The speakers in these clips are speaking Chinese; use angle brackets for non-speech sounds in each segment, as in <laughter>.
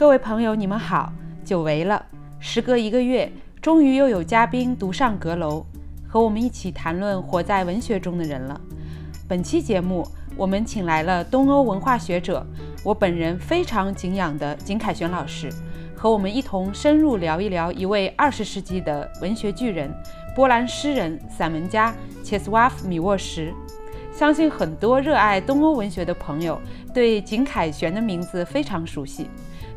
各位朋友，你们好！久违了，时隔一个月，终于又有嘉宾独上阁楼，和我们一起谈论活在文学中的人了。本期节目，我们请来了东欧文化学者，我本人非常敬仰的景凯旋老师，和我们一同深入聊一聊一位二十世纪的文学巨人——波兰诗人、散文家切斯瓦夫·米沃什。相信很多热爱东欧文学的朋友对景凯旋的名字非常熟悉，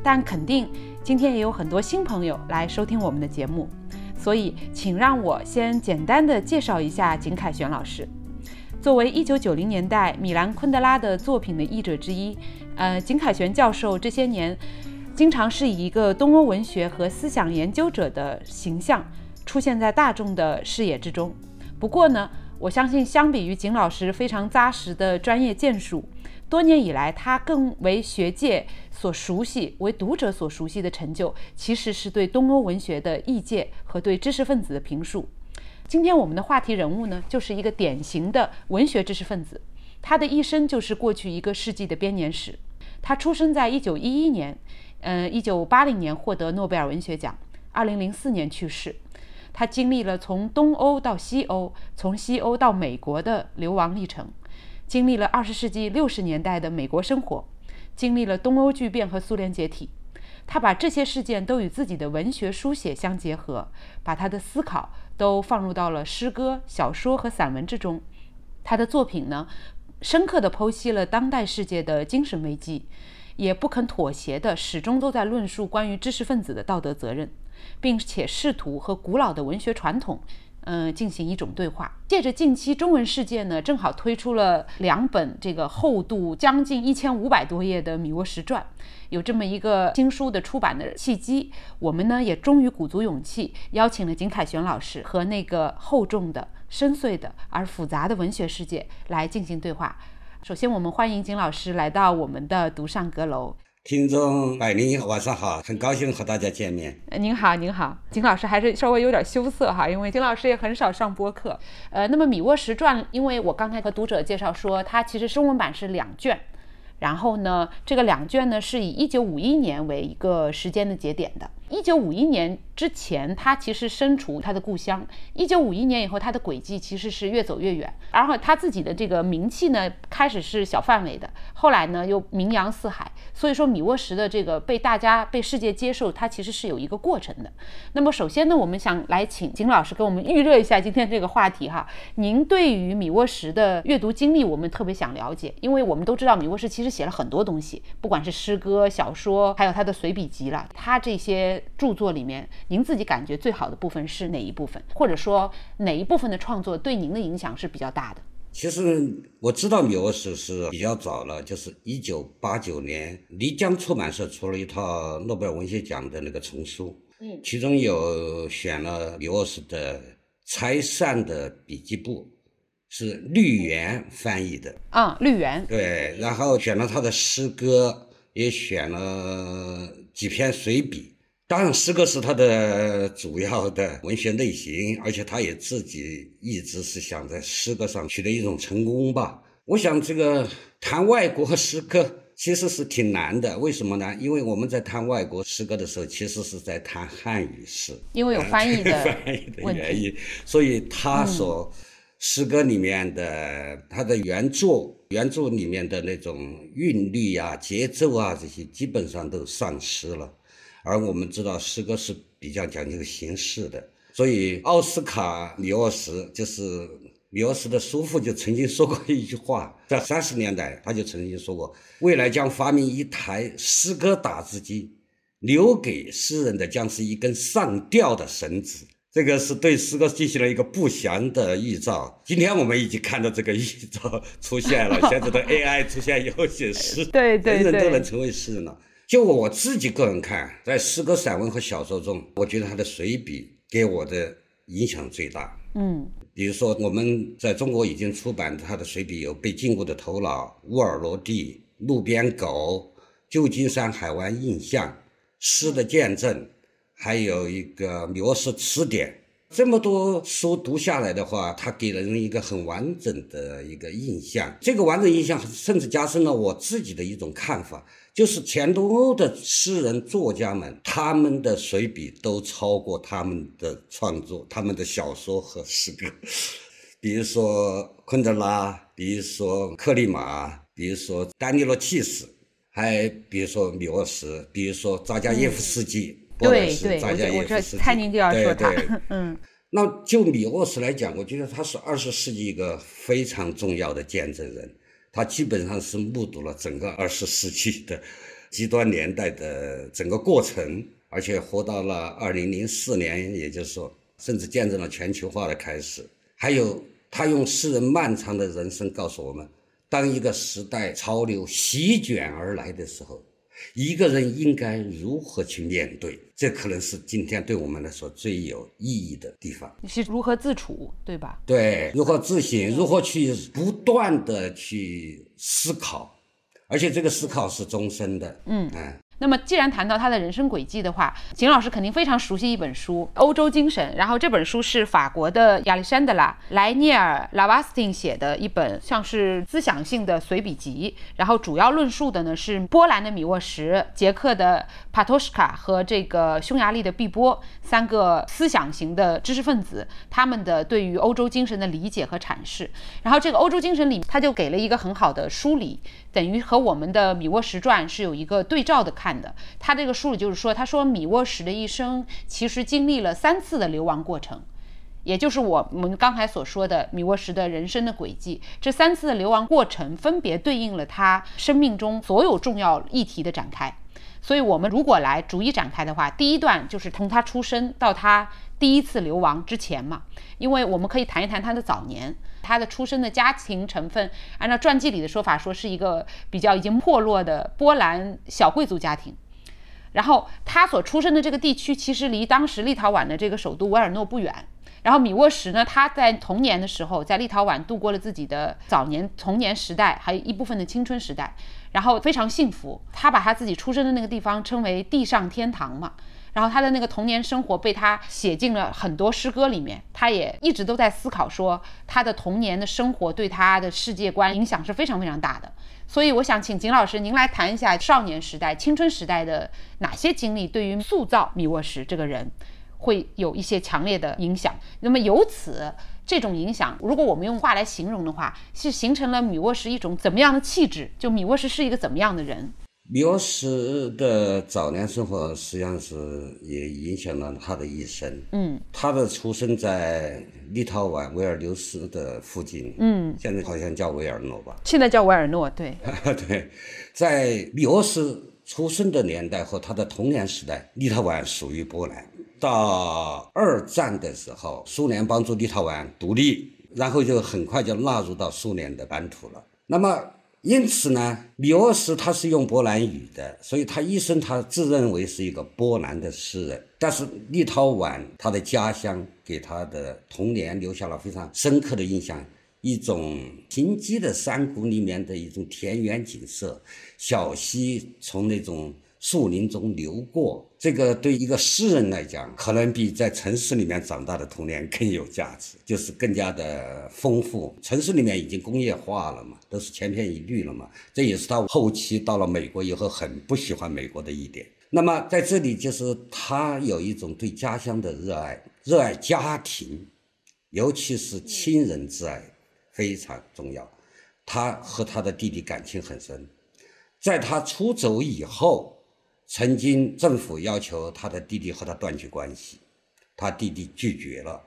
但肯定今天也有很多新朋友来收听我们的节目，所以请让我先简单的介绍一下景凯旋老师。作为1990年代米兰昆德拉的作品的译者之一，呃，景凯旋教授这些年经常是以一个东欧文学和思想研究者的形象出现在大众的视野之中。不过呢，我相信，相比于景老师非常扎实的专业建树，多年以来他更为学界所熟悉、为读者所熟悉的成就，其实是对东欧文学的意见和对知识分子的评述。今天我们的话题人物呢，就是一个典型的文学知识分子，他的一生就是过去一个世纪的编年史。他出生在1911年，嗯，1980年获得诺贝尔文学奖，2004年去世。他经历了从东欧到西欧，从西欧到美国的流亡历程，经历了二十世纪六十年代的美国生活，经历了东欧剧变和苏联解体。他把这些事件都与自己的文学书写相结合，把他的思考都放入到了诗歌、小说和散文之中。他的作品呢，深刻地剖析了当代世界的精神危机，也不肯妥协的，始终都在论述关于知识分子的道德责任。并且试图和古老的文学传统，嗯，进行一种对话。借着近期中文世界呢，正好推出了两本这个厚度将近一千五百多页的米沃什传，有这么一个新书的出版的契机，我们呢也终于鼓足勇气，邀请了景凯旋老师和那个厚重的、深邃的而复杂的文学世界来进行对话。首先，我们欢迎景老师来到我们的独上阁楼。听众百灵，晚上好，很高兴和大家见面。您好，您好，景老师还是稍微有点羞涩哈，因为金老师也很少上播客。呃，那么《米沃什传》，因为我刚才和读者介绍说，它其实中文版是两卷。然后呢，这个两卷呢是以一九五一年为一个时间的节点的。一九五一年之前，他其实身处他的故乡。一九五一年以后，他的轨迹其实是越走越远。然后他自己的这个名气呢，开始是小范围的，后来呢又名扬四海。所以说，米沃什的这个被大家被世界接受，它其实是有一个过程的。那么首先呢，我们想来请金老师给我们预热一下今天这个话题哈。您对于米沃什的阅读经历，我们特别想了解，因为我们都知道米沃什其实写了很多东西，不管是诗歌、小说，还有他的随笔集了，他这些。著作里面，您自己感觉最好的部分是哪一部分？或者说哪一部分的创作对您的影响是比较大的？其实我知道米沃斯是比较早了，就是一九八九年，漓江出版社出了一套诺贝尔文学奖的那个丛书，嗯，其中有选了米沃斯的《拆散的笔记簿》，是绿原翻译的，啊，绿原，对，然后选了他的诗歌，也选了几篇随笔。当然，诗歌是他的主要的文学类型，而且他也自己一直是想在诗歌上取得一种成功吧。我想，这个谈外国诗歌其实是挺难的。为什么呢？因为我们在谈外国诗歌的时候，其实是在谈汉语诗，因为有翻译的 <laughs> 翻译的原因，所以他所诗歌里面的他的原作原著里面的那种韵律啊、节奏啊这些，基本上都丧失了。而我们知道诗歌是比较讲究形式的，所以奥斯卡米沃什就是米沃什的叔父就曾经说过一句话，在三十年代他就曾经说过，未来将发明一台诗歌打字机，留给诗人的将是一根上吊的绳子。这个是对诗歌进行了一个不祥的预兆。今天我们已经看到这个预兆出现了，<laughs> 现在的 AI 出现以后写诗，对对对，人人都能成为诗人了。就我自己个人看，在诗歌、散文和小说中，我觉得他的随笔给我的影响最大。嗯，比如说我们在中国已经出版他的随笔有《被禁锢的头脑》《乌尔罗蒂》《路边狗》《旧金山海湾印象》《诗的见证》，还有一个《米沃斯词典》。这么多书读下来的话，它给人一个很完整的一个印象。这个完整印象甚至加深了我自己的一种看法，就是前东欧的诗人作家们，他们的随笔都超过他们的创作，他们的小说和诗歌。比如说昆德拉，比如说克里马，比如说丹尼洛契斯，还比如说米沃什，比如说扎加耶夫斯基。对对，我我这蔡宁就要说他，嗯，<laughs> 那就米沃什来讲，我觉得他是二十世纪一个非常重要的见证人，他基本上是目睹了整个二十世纪的极端年代的整个过程，而且活到了二零零四年，也就是说，甚至见证了全球化的开始。还有他用诗人漫长的人生告诉我们，当一个时代潮流席卷而来的时候。一个人应该如何去面对？这可能是今天对我们来说最有意义的地方。你是如何自处，对吧？对，如何自省，如何去不断的去思考，而且这个思考是终身的。嗯，哎。那么，既然谈到他的人生轨迹的话，景老师肯定非常熟悉一本书《欧洲精神》。然后这本书是法国的亚历山德拉·莱涅尔·拉瓦斯汀写的一本，像是思想性的随笔集。然后主要论述的呢是波兰的米沃什、捷克的帕托什卡和这个匈牙利的毕波三个思想型的知识分子他们的对于欧洲精神的理解和阐释。然后这个《欧洲精神》里，他就给了一个很好的梳理，等于和我们的米沃什传是有一个对照的看。的，他这个书里就是说，他说米沃什的一生其实经历了三次的流亡过程，也就是我们刚才所说的米沃什的人生的轨迹。这三次的流亡过程分别对应了他生命中所有重要议题的展开。所以，我们如果来逐一展开的话，第一段就是从他出生到他第一次流亡之前嘛，因为我们可以谈一谈他的早年。他的出生的家庭成分，按照传记里的说法，说是一个比较已经没落的波兰小贵族家庭。然后他所出生的这个地区，其实离当时立陶宛的这个首都维尔诺不远。然后米沃什呢，他在童年的时候在立陶宛度过了自己的早年童年时代，还有一部分的青春时代，然后非常幸福。他把他自己出生的那个地方称为“地上天堂”嘛。然后他的那个童年生活被他写进了很多诗歌里面，他也一直都在思考说他的童年的生活对他的世界观影响是非常非常大的。所以我想请景老师您来谈一下少年时代、青春时代的哪些经历对于塑造米沃什这个人会有一些强烈的影响。那么由此这种影响，如果我们用话来形容的话，是形成了米沃什一种怎么样的气质？就米沃什是一个怎么样的人？米沃什的早年生活实际上是也影响了他的一生。嗯，他的出生在立陶宛维尔纽斯的附近。嗯，现在好像叫维尔诺吧？现在叫维尔诺，对。<laughs> 对，在米沃什出生的年代和他的童年时代，立陶宛属于波兰。到二战的时候，苏联帮助立陶宛独立，然后就很快就纳入到苏联的版图了。那么。因此呢，米沃什他是用波兰语的，所以他一生他自认为是一个波兰的诗人。但是立陶宛他的家乡给他的童年留下了非常深刻的印象，一种贫瘠的山谷里面的一种田园景色，小溪从那种。树林中流过，这个对一个诗人来讲，可能比在城市里面长大的童年更有价值，就是更加的丰富。城市里面已经工业化了嘛，都是千篇一律了嘛，这也是他后期到了美国以后很不喜欢美国的一点。那么在这里，就是他有一种对家乡的热爱，热爱家庭，尤其是亲人之爱非常重要。他和他的弟弟感情很深，在他出走以后。曾经政府要求他的弟弟和他断绝关系，他弟弟拒绝了，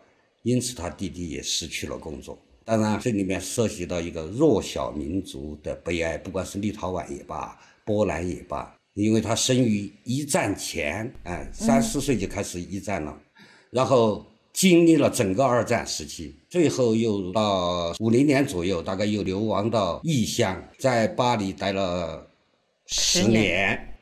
因此他弟弟也失去了工作。当然，这里面涉及到一个弱小民族的悲哀，不管是立陶宛也罢，波兰也罢，因为他生于一战前，哎，三四岁就开始一战了，然后经历了整个二战时期，最后又到五零年左右，大概又流亡到异乡，在巴黎待了十年。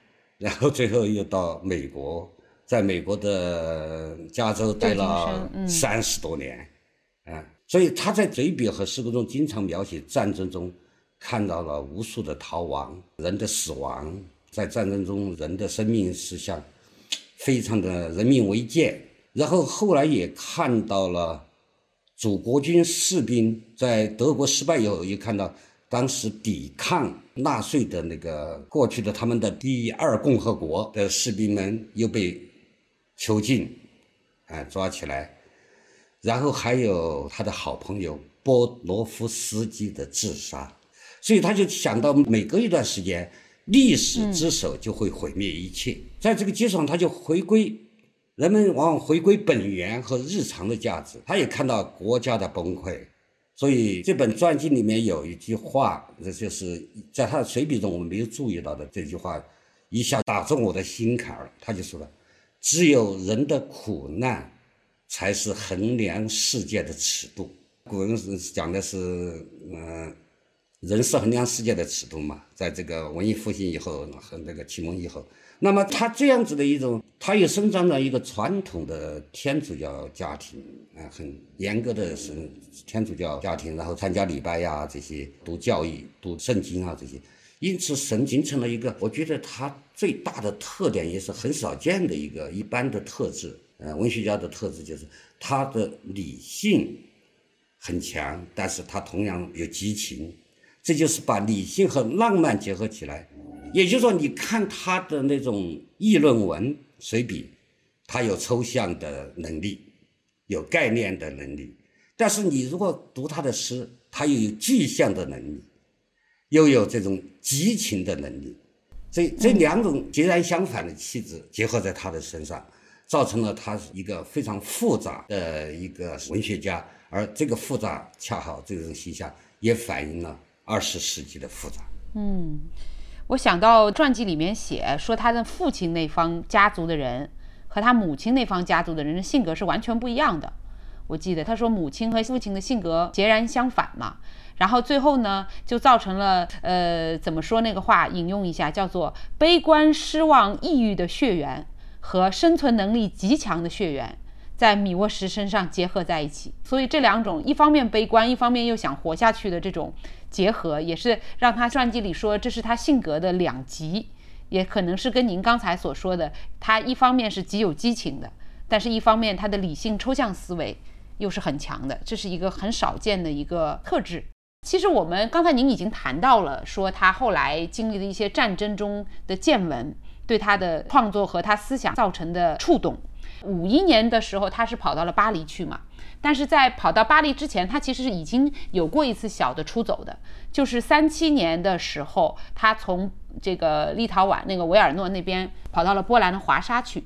然后最后又到美国，在美国的加州待了三十多年，啊，所以他在随笔和诗歌中经常描写战争中看到了无数的逃亡、人的死亡，在战争中人的生命是像非常的人命为贱，然后后来也看到了祖国军士兵在德国失败以后，也看到当时抵抗纳粹的那个过去的他们的第二共和国的士兵们又被囚禁，啊，抓起来，然后还有他的好朋友波罗夫斯基的自杀，所以他就想到每隔一段时间，历史之手就会毁灭一切，在这个基础上，他就回归。人们往往回归本源和日常的价值，他也看到国家的崩溃，所以这本传记里面有一句话，那就是在他的随笔中我们没有注意到的这句话，一下打中我的心坎儿。他就说了：“只有人的苦难，才是衡量世界的尺度。”古人讲的是，嗯，人是衡量世界的尺度嘛。在这个文艺复兴以后和那个启蒙以后。那么他这样子的一种，他又生长在一个传统的天主教家庭，啊，很严格的是天主教家庭，然后参加礼拜呀，这些读教义、读圣经啊这些，因此神形成了一个，我觉得他最大的特点也是很少见的一个一般的特质，呃，文学家的特质就是他的理性很强，但是他同样有激情，这就是把理性和浪漫结合起来。也就是说，你看他的那种议论文随笔，他有抽象的能力，有概念的能力；但是你如果读他的诗，他又有具象的能力，又有这种激情的能力。这这两种截然相反的气质结合在他的身上，造成了他是一个非常复杂的一个文学家。而这个复杂，恰好这种形象也反映了二十世纪的复杂。嗯。我想到传记里面写说，他的父亲那方家族的人和他母亲那方家族的人的性格是完全不一样的。我记得他说，母亲和父亲的性格截然相反嘛。然后最后呢，就造成了呃，怎么说那个话？引用一下，叫做悲观、失望、抑郁的血缘和生存能力极强的血缘。在米沃什身上结合在一起，所以这两种一方面悲观，一方面又想活下去的这种结合，也是让他传记里说这是他性格的两极，也可能是跟您刚才所说的，他一方面是极有激情的，但是一方面他的理性抽象思维又是很强的，这是一个很少见的一个特质。其实我们刚才您已经谈到了，说他后来经历的一些战争中的见闻，对他的创作和他思想造成的触动。五一年的时候，他是跑到了巴黎去嘛？但是在跑到巴黎之前，他其实是已经有过一次小的出走的，就是三七年的时候，他从这个立陶宛那个维尔诺那边跑到了波兰的华沙去。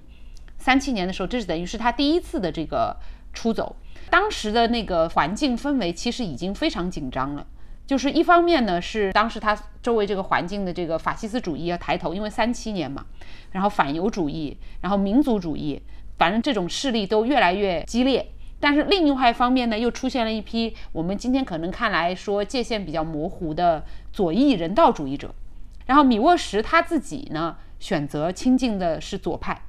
三七年的时候，这是等于是他第一次的这个出走。当时的那个环境氛围其实已经非常紧张了，就是一方面呢是当时他周围这个环境的这个法西斯主义要抬头，因为三七年嘛，然后反犹主义，然后民族主义。反正这种势力都越来越激烈，但是另外一方面呢，又出现了一批我们今天可能看来说界限比较模糊的左翼人道主义者。然后米沃什他自己呢，选择亲近的是左派，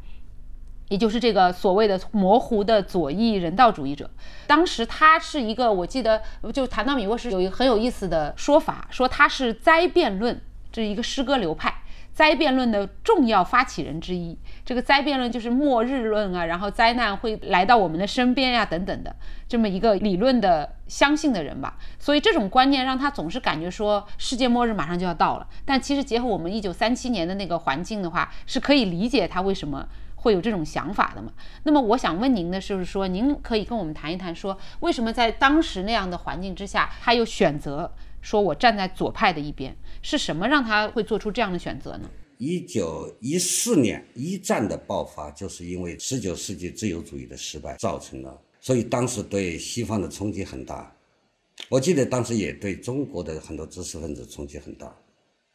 也就是这个所谓的模糊的左翼人道主义者。当时他是一个，我记得就谈到米沃什有一个很有意思的说法，说他是灾辩论这是一个诗歌流派。灾辩论的重要发起人之一，这个灾辩论就是末日论啊，然后灾难会来到我们的身边呀，等等的这么一个理论的相信的人吧。所以这种观念让他总是感觉说世界末日马上就要到了。但其实结合我们一九三七年的那个环境的话，是可以理解他为什么会有这种想法的嘛。那么我想问您的就是说，您可以跟我们谈一谈，说为什么在当时那样的环境之下，他又选择说我站在左派的一边？是什么让他会做出这样的选择呢？一九一四年一战的爆发，就是因为十九世纪自由主义的失败造成了，所以当时对西方的冲击很大。我记得当时也对中国的很多知识分子冲击很大，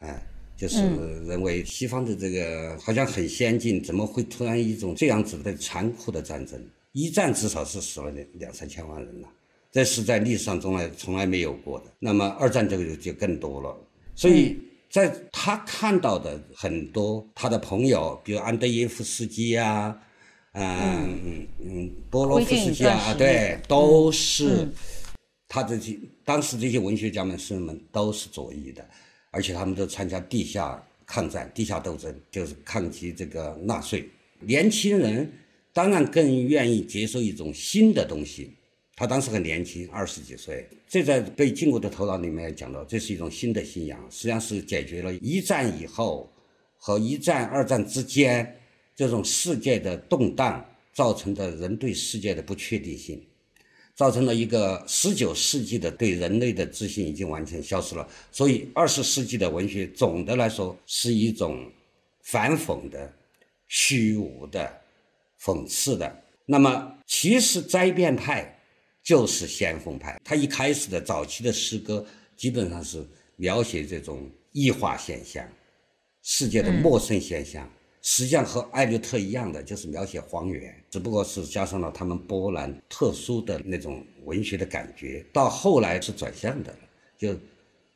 哎，就是认为西方的这个好像很先进，怎么会突然一种这样子的残酷的战争？一战至少是死了两两三千万人了，这是在历史上从来从来没有过的。那么二战这个就更多了。所以，在他看到的很多他的朋友，比如安德耶夫斯基呀，嗯嗯，波罗夫斯基啊，对，都是他这些当时这些文学家们、诗人们都是左翼的，而且他们都参加地下抗战、地下斗争，就是抗击这个纳粹。年轻人当然更愿意接受一种新的东西。他当时很年轻，二十几岁，这在被禁锢的头脑里面讲到，这是一种新的信仰，实际上是解决了一战以后和一战、二战之间这种世界的动荡造成的人对世界的不确定性。造成了一个十九世纪的对人类的自信已经完全消失了，所以二十世纪的文学总的来说是一种反讽的、虚无的、讽刺的。那么，其实灾变派就是先锋派，他一开始的早期的诗歌基本上是描写这种异化现象、世界的陌生现象。实际上和艾略特一样的，就是描写荒原，只不过是加上了他们波兰特殊的那种文学的感觉。到后来是转向的，就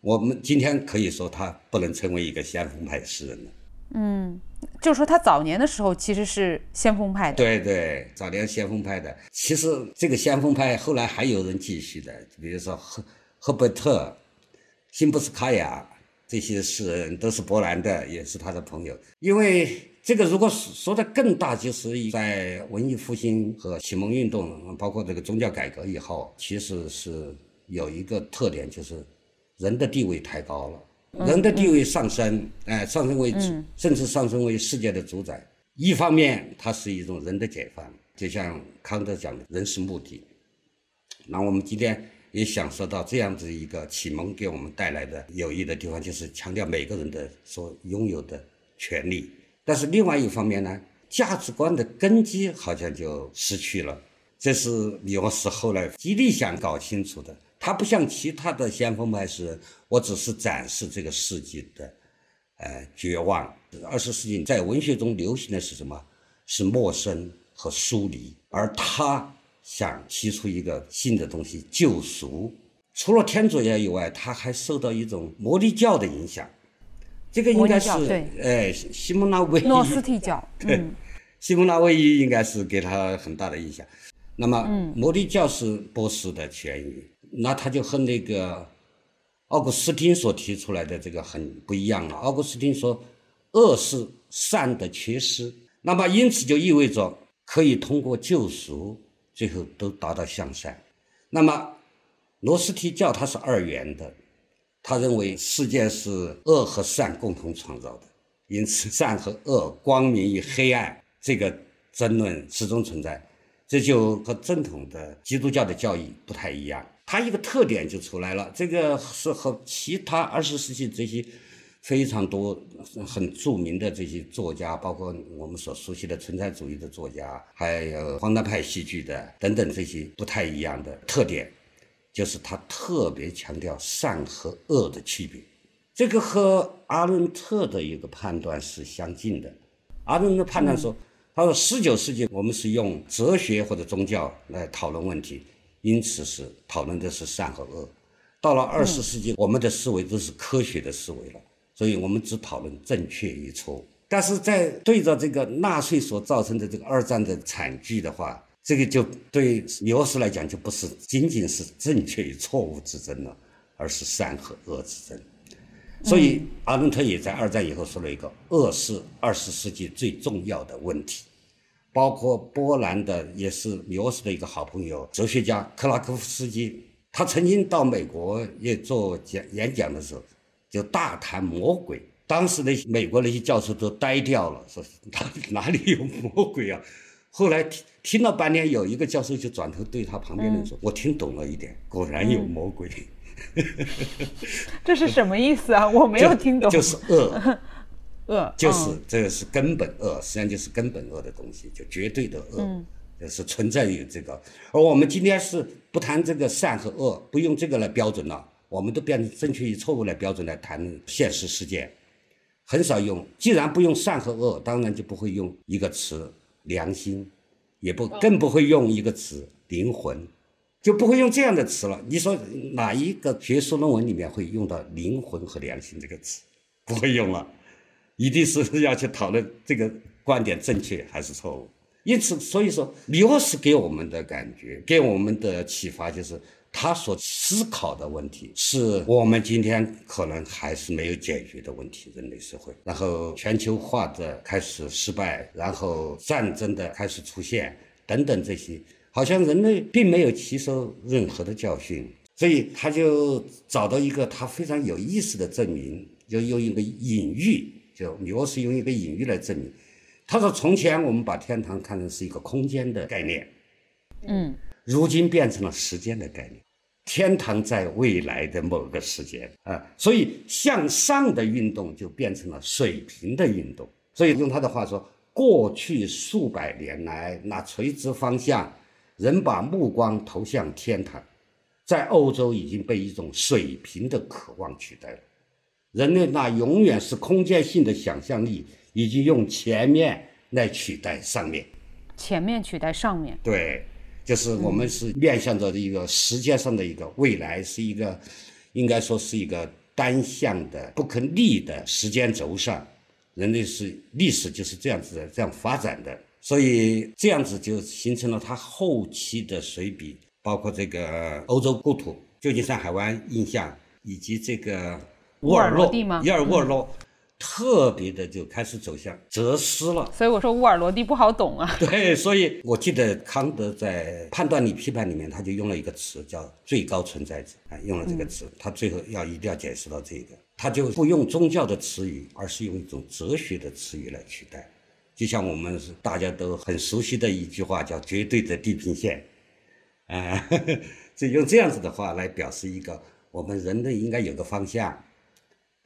我们今天可以说他不能成为一个先锋派诗人了。嗯，就是说他早年的时候其实是先锋派的。对对，早年先锋派的。其实这个先锋派后来还有人继续的，比如说赫赫伯特、辛布斯卡娅这些诗人都是波兰的，也是他的朋友，因为。这个如果说的更大，就是在文艺复兴和启蒙运动，包括这个宗教改革以后，其实是有一个特点，就是人的地位太高了，人的地位上升，哎，上升为甚至上升为世界的主宰。一方面，它是一种人的解放，就像康德讲的“人是目的”。那我们今天也享受到这样子一个启蒙给我们带来的有益的地方，就是强调每个人的所拥有的权利。但是另外一方面呢，价值观的根基好像就失去了，这是李沃斯后来极力想搞清楚的。他不像其他的先锋派诗人，我只是展示这个世纪的，呃，绝望。二十世纪在文学中流行的是什么？是陌生和疏离，而他想提出一个新的东西——救赎。除了天主教以外，他还受到一种摩尼教的影响。这个应该是，哎，<laughs> 西蒙纳威诺斯替教，对，西蒙娜威伊应该是给他很大的影响。那么，摩尼教是波斯的权益，那他就和那个奥古斯丁所提出来的这个很不一样了。奥古斯丁说，恶是善的缺失，那么因此就意味着可以通过救赎，最后都达到向善。那么，罗斯提教他是二元的。他认为世界是恶和善共同创造的，因此善和恶、光明与黑暗这个争论始终存在，这就和正统的基督教的教义不太一样。它一个特点就出来了，这个是和其他二十世纪这些非常多很著名的这些作家，包括我们所熟悉的存在主义的作家，还有荒诞派戏剧的等等这些不太一样的特点。就是他特别强调善和恶的区别，这个和阿伦特的一个判断是相近的。阿伦特判断说，他说十九世纪我们是用哲学或者宗教来讨论问题，因此是讨论的是善和恶。到了二十世纪，我们的思维都是科学的思维了，所以我们只讨论正确与错误。但是在对着这个纳粹所造成的这个二战的惨剧的话，这个就对米沃斯来讲，就不是仅仅是正确与错误之争了，而是善和恶之争。所以阿伦特也在二战以后说了一个“恶是二十世纪最重要的问题”。包括波兰的也是米沃斯的一个好朋友，哲学家克拉科夫斯基，他曾经到美国也做讲演讲的时候，就大谈魔鬼。当时那些美国那些教授都呆掉了，说哪 <laughs> 哪里有魔鬼啊？后来听听了半天，有一个教授就转头对他旁边人说：“我听懂了一点，果然有魔鬼。” <laughs> 这是什么意思啊？我没有 <laughs> 听懂。就是恶，恶就是这个是根本恶，实际上就是根本恶的东西，就绝对的恶，是存在于这个。而我们今天是不谈这个善和恶，不用这个来标准了，我们都变成正确与错误来标准来谈现实世界，很少用。既然不用善和恶，当然就不会用一个词。良心，也不更不会用一个词灵魂，就不会用这样的词了。你说哪一个学术论文里面会用到灵魂和良心这个词？不会用了，一定是 <laughs> 要去讨论这个观点正确还是错误。因此，所以说，米沃斯给我们的感觉，给我们的启发就是，他所思考的问题，是我们今天可能还是没有解决的问题。人类社会，然后全球化的开始失败，然后战争的开始出现，等等这些，好像人类并没有吸收任何的教训，所以他就找到一个他非常有意思的证明，就用一个隐喻，就米沃斯用一个隐喻来证明。他说：“从前我们把天堂看成是一个空间的概念，嗯，如今变成了时间的概念。天堂在未来的某个时间啊，所以向上的运动就变成了水平的运动。所以用他的话说，过去数百年来，那垂直方向，人把目光投向天堂，在欧洲已经被一种水平的渴望取代了。人类那永远是空间性的想象力。”以及用前面来取代上面，前面取代上面，对，就是我们是面向着一个时间上的一个未来，是一个应该说是一个单向的不可逆的时间轴上，人类是历史就是这样子的这样发展的，所以这样子就形成了它后期的随笔，包括这个欧洲故土、旧金山海湾印象，以及这个沃尔洛地吗？伊尔沃尔洛。特别的就开始走向哲思了，所以我说沃尔罗蒂不好懂啊。对，所以我记得康德在判断力批判里面，他就用了一个词叫最高存在者啊，用了这个词，他最后要一定要解释到这个，他就不用宗教的词语，而是用一种哲学的词语来取代，就像我们是大家都很熟悉的一句话叫绝对的地平线，啊，<laughs> 就用这样子的话来表示一个我们人类应该有个方向。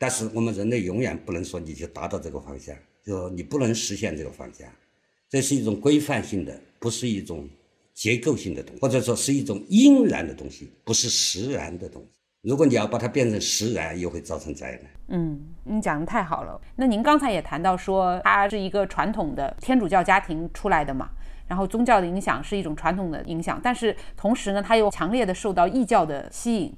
但是我们人类永远不能说你就达到这个方向，就说你不能实现这个方向，这是一种规范性的，不是一种结构性的东西，或者说是一种因然的东西，不是实然的东西。如果你要把它变成实然，又会造成灾难。嗯，你讲的太好了。那您刚才也谈到说，他是一个传统的天主教家庭出来的嘛，然后宗教的影响是一种传统的影响，但是同时呢，他又强烈的受到异教的吸引。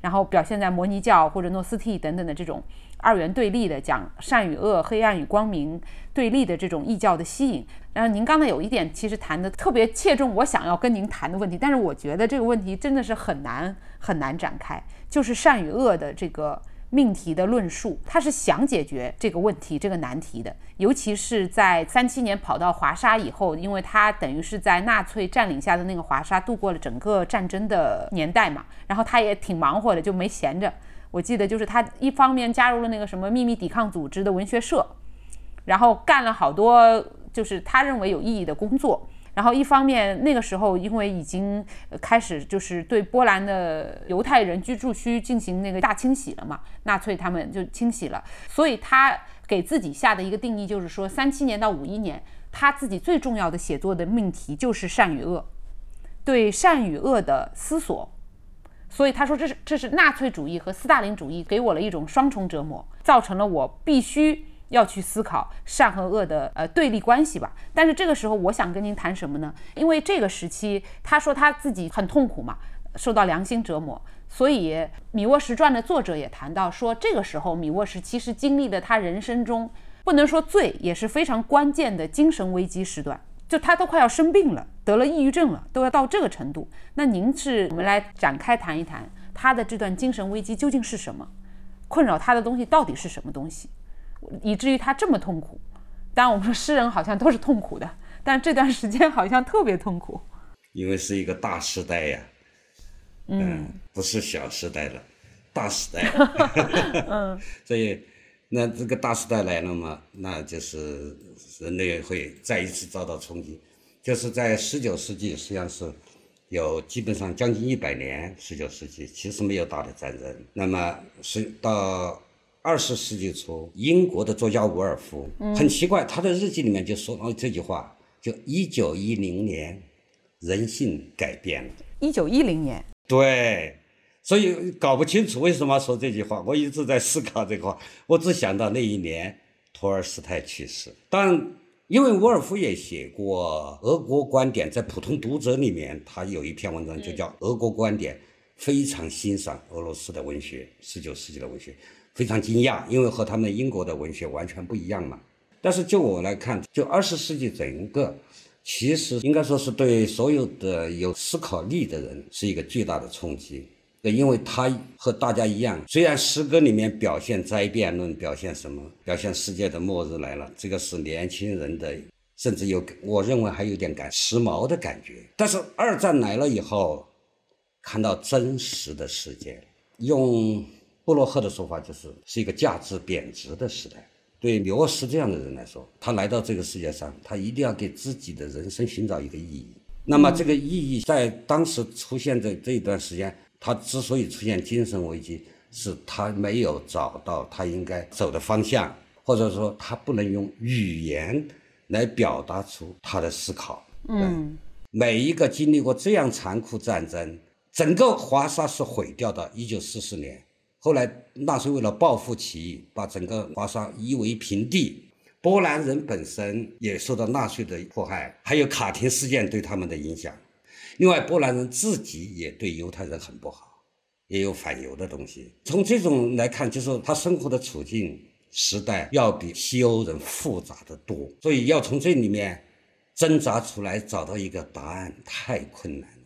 然后表现在摩尼教或者诺斯替等等的这种二元对立的讲善与恶、黑暗与光明对立的这种异教的吸引。然后您刚才有一点其实谈的特别切中我想要跟您谈的问题，但是我觉得这个问题真的是很难很难展开，就是善与恶的这个。命题的论述，他是想解决这个问题、这个难题的。尤其是在三七年跑到华沙以后，因为他等于是在纳粹占领下的那个华沙度过了整个战争的年代嘛，然后他也挺忙活的，就没闲着。我记得就是他一方面加入了那个什么秘密抵抗组织的文学社，然后干了好多就是他认为有意义的工作。然后一方面，那个时候因为已经开始就是对波兰的犹太人居住区进行那个大清洗了嘛，纳粹他们就清洗了，所以他给自己下的一个定义就是说，三七年到五一年，他自己最重要的写作的命题就是善与恶，对善与恶的思索，所以他说这是这是纳粹主义和斯大林主义给我了一种双重折磨，造成了我必须。要去思考善和恶的呃对立关系吧。但是这个时候，我想跟您谈什么呢？因为这个时期，他说他自己很痛苦嘛，受到良心折磨。所以《米沃什传》的作者也谈到说，这个时候米沃什其实经历了他人生中不能说最，也是非常关键的精神危机时段，就他都快要生病了，得了抑郁症了，都要到这个程度。那您是我们来展开谈一谈他的这段精神危机究竟是什么？困扰他的东西到底是什么东西？以至于他这么痛苦，当然我们说诗人好像都是痛苦的，但这段时间好像特别痛苦，因为是一个大时代呀，嗯，不是小时代了，大时代，<laughs> 嗯，<laughs> 所以那这个大时代来了嘛，那就是人类会再一次遭到冲击，就是在十九世纪，实际上是有基本上将近一百年，十九世纪其实没有大的战争，那么是到。二十世纪初，英国的作家伍尔夫很奇怪，他的日记里面就说了这句话：，就一九一零年，人性改变了。一九一零年，对，所以搞不清楚为什么说这句话。我一直在思考这个话，我只想到那一年托尔斯泰去世。但因为伍尔夫也写过俄国观点，在普通读者里面，他有一篇文章就叫《俄国观点》，非常欣赏俄罗斯的文学，十九世纪的文学。非常惊讶，因为和他们英国的文学完全不一样嘛。但是就我来看，就二十世纪整个其实应该说是对所有的有思考力的人是一个巨大的冲击。因为他和大家一样，虽然诗歌里面表现灾变论，表现什么，表现世界的末日来了，这个是年轻人的，甚至有我认为还有点赶时髦的感觉。但是二战来了以后，看到真实的世界，用布洛赫的说法就是是一个价值贬值的时代。对刘沃斯这样的人来说，他来到这个世界上，他一定要给自己的人生寻找一个意义。那么这个意义在当时出现在这一段时间。他之所以出现精神危机，是他没有找到他应该走的方向，或者说他不能用语言来表达出他的思考。嗯，每一个经历过这样残酷战争，整个华沙是毁掉的。一九四四年，后来纳粹为了报复起义，把整个华沙夷为平地。波兰人本身也受到纳粹的迫害，还有卡廷事件对他们的影响。另外，波兰人自己也对犹太人很不好，也有反犹的东西。从这种来看，就是他生活的处境时代要比西欧人复杂的多，所以要从这里面挣扎出来，找到一个答案太困难了，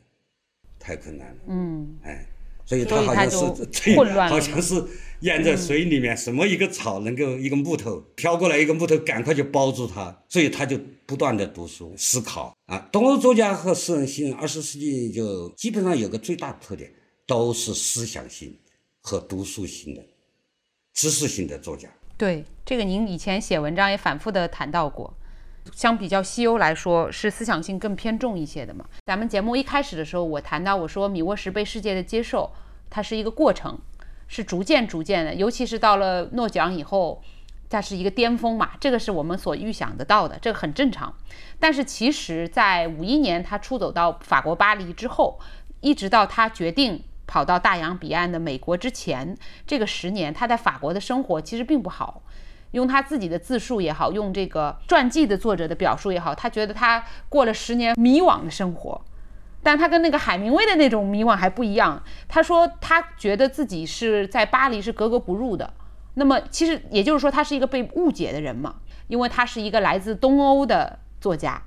太困难了。嗯，哎，所以他好像是 <laughs> 混乱，好像是。淹在水里面，什么一个草能够一个木头飘过来，一个木头赶快就包住它，所以他就不断的读书思考啊。东欧作家和诗人性，二十世纪就基本上有个最大的特点，都是思想性和读书性的知识性的作家。对这个，您以前写文章也反复的谈到过，相比较西欧来说，是思想性更偏重一些的嘛。咱们节目一开始的时候，我谈到我说米沃什被世界的接受，它是一个过程。是逐渐逐渐的，尤其是到了诺奖以后，它是一个巅峰嘛，这个是我们所预想得到的，这个很正常。但是其实，在五一年他出走到法国巴黎之后，一直到他决定跑到大洋彼岸的美国之前，这个十年他在法国的生活其实并不好。用他自己的自述也好，用这个传记的作者的表述也好，他觉得他过了十年迷惘的生活。但他跟那个海明威的那种迷惘还不一样。他说他觉得自己是在巴黎是格格不入的。那么其实也就是说他是一个被误解的人嘛，因为他是一个来自东欧的作家。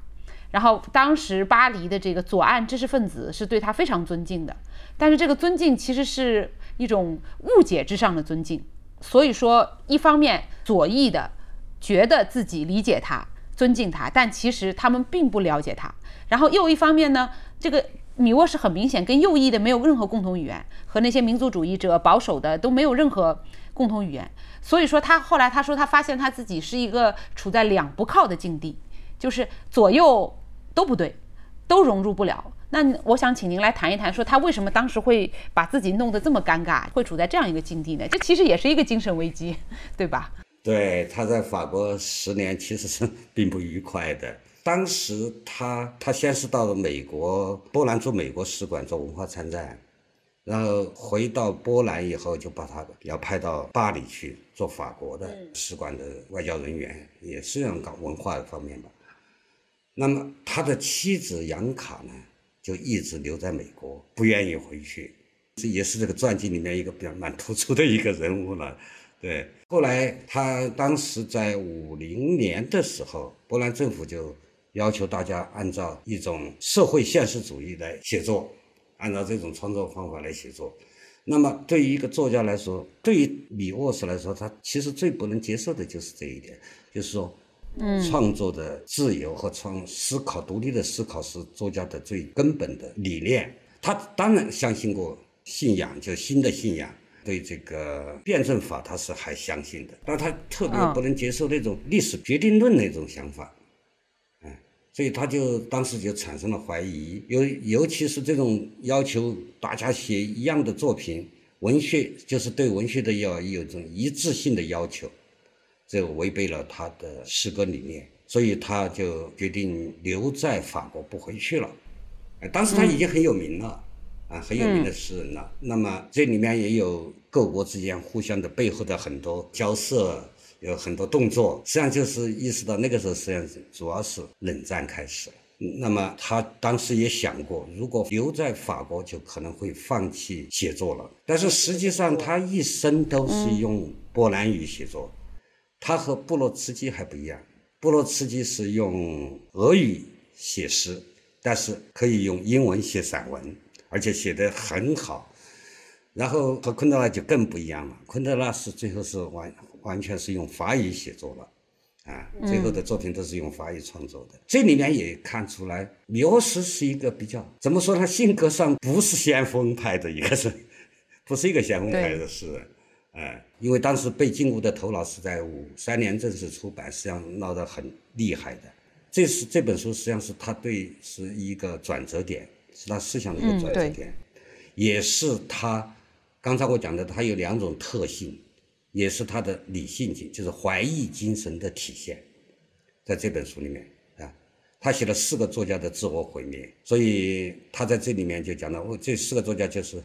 然后当时巴黎的这个左岸知识分子是对他非常尊敬的，但是这个尊敬其实是一种误解之上的尊敬。所以说，一方面左翼的觉得自己理解他、尊敬他，但其实他们并不了解他。然后又一方面呢？这个米沃是很明显跟右翼的没有任何共同语言，和那些民族主义者、保守的都没有任何共同语言。所以说他后来他说他发现他自己是一个处在两不靠的境地，就是左右都不对，都融入不了。那我想请您来谈一谈，说他为什么当时会把自己弄得这么尴尬，会处在这样一个境地呢？这其实也是一个精神危机，<laughs> 对吧？对，他在法国十年其实是 <laughs> 并不愉快的。当时他他先是到了美国波兰驻美国使馆做文化参赞，然后回到波兰以后就把他要派到巴黎去做法国的使馆的外交人员，也是要搞文化方面吧。那么他的妻子杨卡呢，就一直留在美国，不愿意回去，这也是这个传记里面一个比较蛮突出的一个人物了。对，后来他当时在五零年的时候，波兰政府就。要求大家按照一种社会现实主义来写作，按照这种创作方法来写作。那么，对于一个作家来说，对于米沃斯来说，他其实最不能接受的就是这一点，就是说，创作的自由和创思考独立的思考是作家的最根本的理念。他当然相信过信仰，就新的信仰，对这个辩证法他是还相信的，但他特别不能接受那种历史决定论那种想法。嗯所以他就当时就产生了怀疑，尤尤其是这种要求大家写一样的作品，文学就是对文学的要有种一致性的要求，这个违背了他的诗歌理念，所以他就决定留在法国不回去了。当时他已经很有名了，啊，很有名的诗人了。那么这里面也有各国之间互相的背后的很多交涉。有很多动作，实际上就是意识到那个时候实际上主要是冷战开始。那么他当时也想过，如果留在法国，就可能会放弃写作了。但是实际上他一生都是用波兰语写作，他和布洛茨基还不一样。布洛茨基是用俄语写诗，但是可以用英文写散文，而且写得很好。然后和昆德拉就更不一样了，昆德拉是最后是完完全是用法语写作了。啊，最后的作品都是用法语创作的。这里面也看出来，米沃斯是一个比较怎么说？他性格上不是先锋派的一个人，不是一个先锋派的诗人。哎，因为当时被禁锢的头脑是在五三年正式出版，实际上闹得很厉害的。这是这本书实际上是他对是一个转折点，是他思想的一个转折点，也是他刚才我讲的，他有两种特性。也是他的理性精，就是怀疑精神的体现，在这本书里面啊，他写了四个作家的自我毁灭，所以他在这里面就讲到，这四个作家就是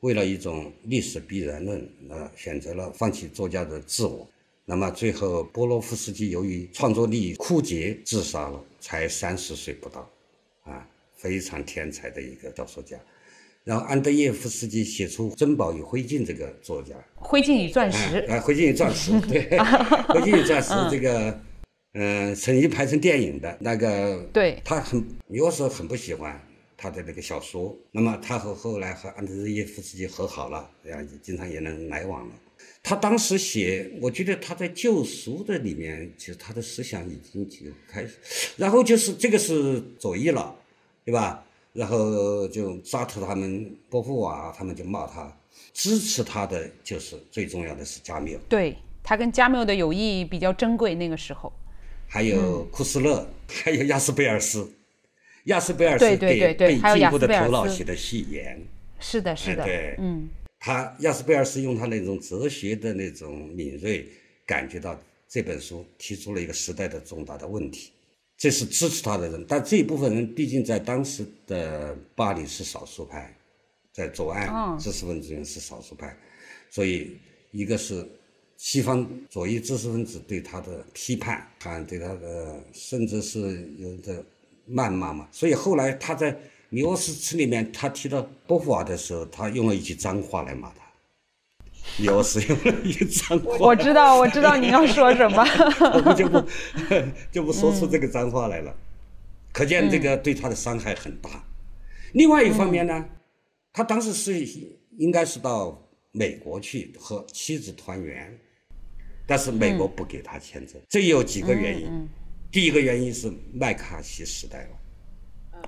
为了一种历史必然论，呃，选择了放弃作家的自我。那么最后，波罗夫斯基由于创作力枯竭自杀了，才三十岁不到，啊，非常天才的一个小说家。然后安德烈夫斯基写出《珍宝与灰烬》这个作家，《灰烬与钻石》啊，《灰烬与钻石》对，<laughs>《灰烬与钻石》这个，嗯，曾经拍成电影的那个，对，他很，有时候很不喜欢他的那个小说。那么他和后来和安德烈耶夫斯基和好了，这样经常也能来往了。他当时写，我觉得他在救赎的里面，其实他的思想已经就开始，然后就是这个是左翼了，对吧？然后就沙特他们、波伏娃他们就骂他，支持他的就是最重要的是加缪。对他跟加缪的友谊比较珍贵，那个时候。还有库斯勒，还有亚斯贝尔斯，亚斯贝尔是给被禁锢的头脑写的序言。是的，是的。对，嗯。他亚斯贝尔是用他那种哲学的那种敏锐，感觉到这本书提出了一个时代的重大的问题。这是支持他的人，但这一部分人毕竟在当时的巴黎是少数派，在左岸知识分子中是少数派，所以一个是西方左翼知识分子对他的批判，还对他的甚至是有的谩骂嘛。所以后来他在米沃斯词里面，他提到波伏娃的时候，他用了一句脏话来骂他。有使用了一句脏话，我知道，我知道你要说什么，<laughs> 我们就不 <laughs> 就不说出这个脏话来了，可见这个对他的伤害很大。另外一方面呢，他当时是应该是到美国去和妻子团圆，但是美国不给他签证，这有几个原因。第一个原因是麦卡锡时代了，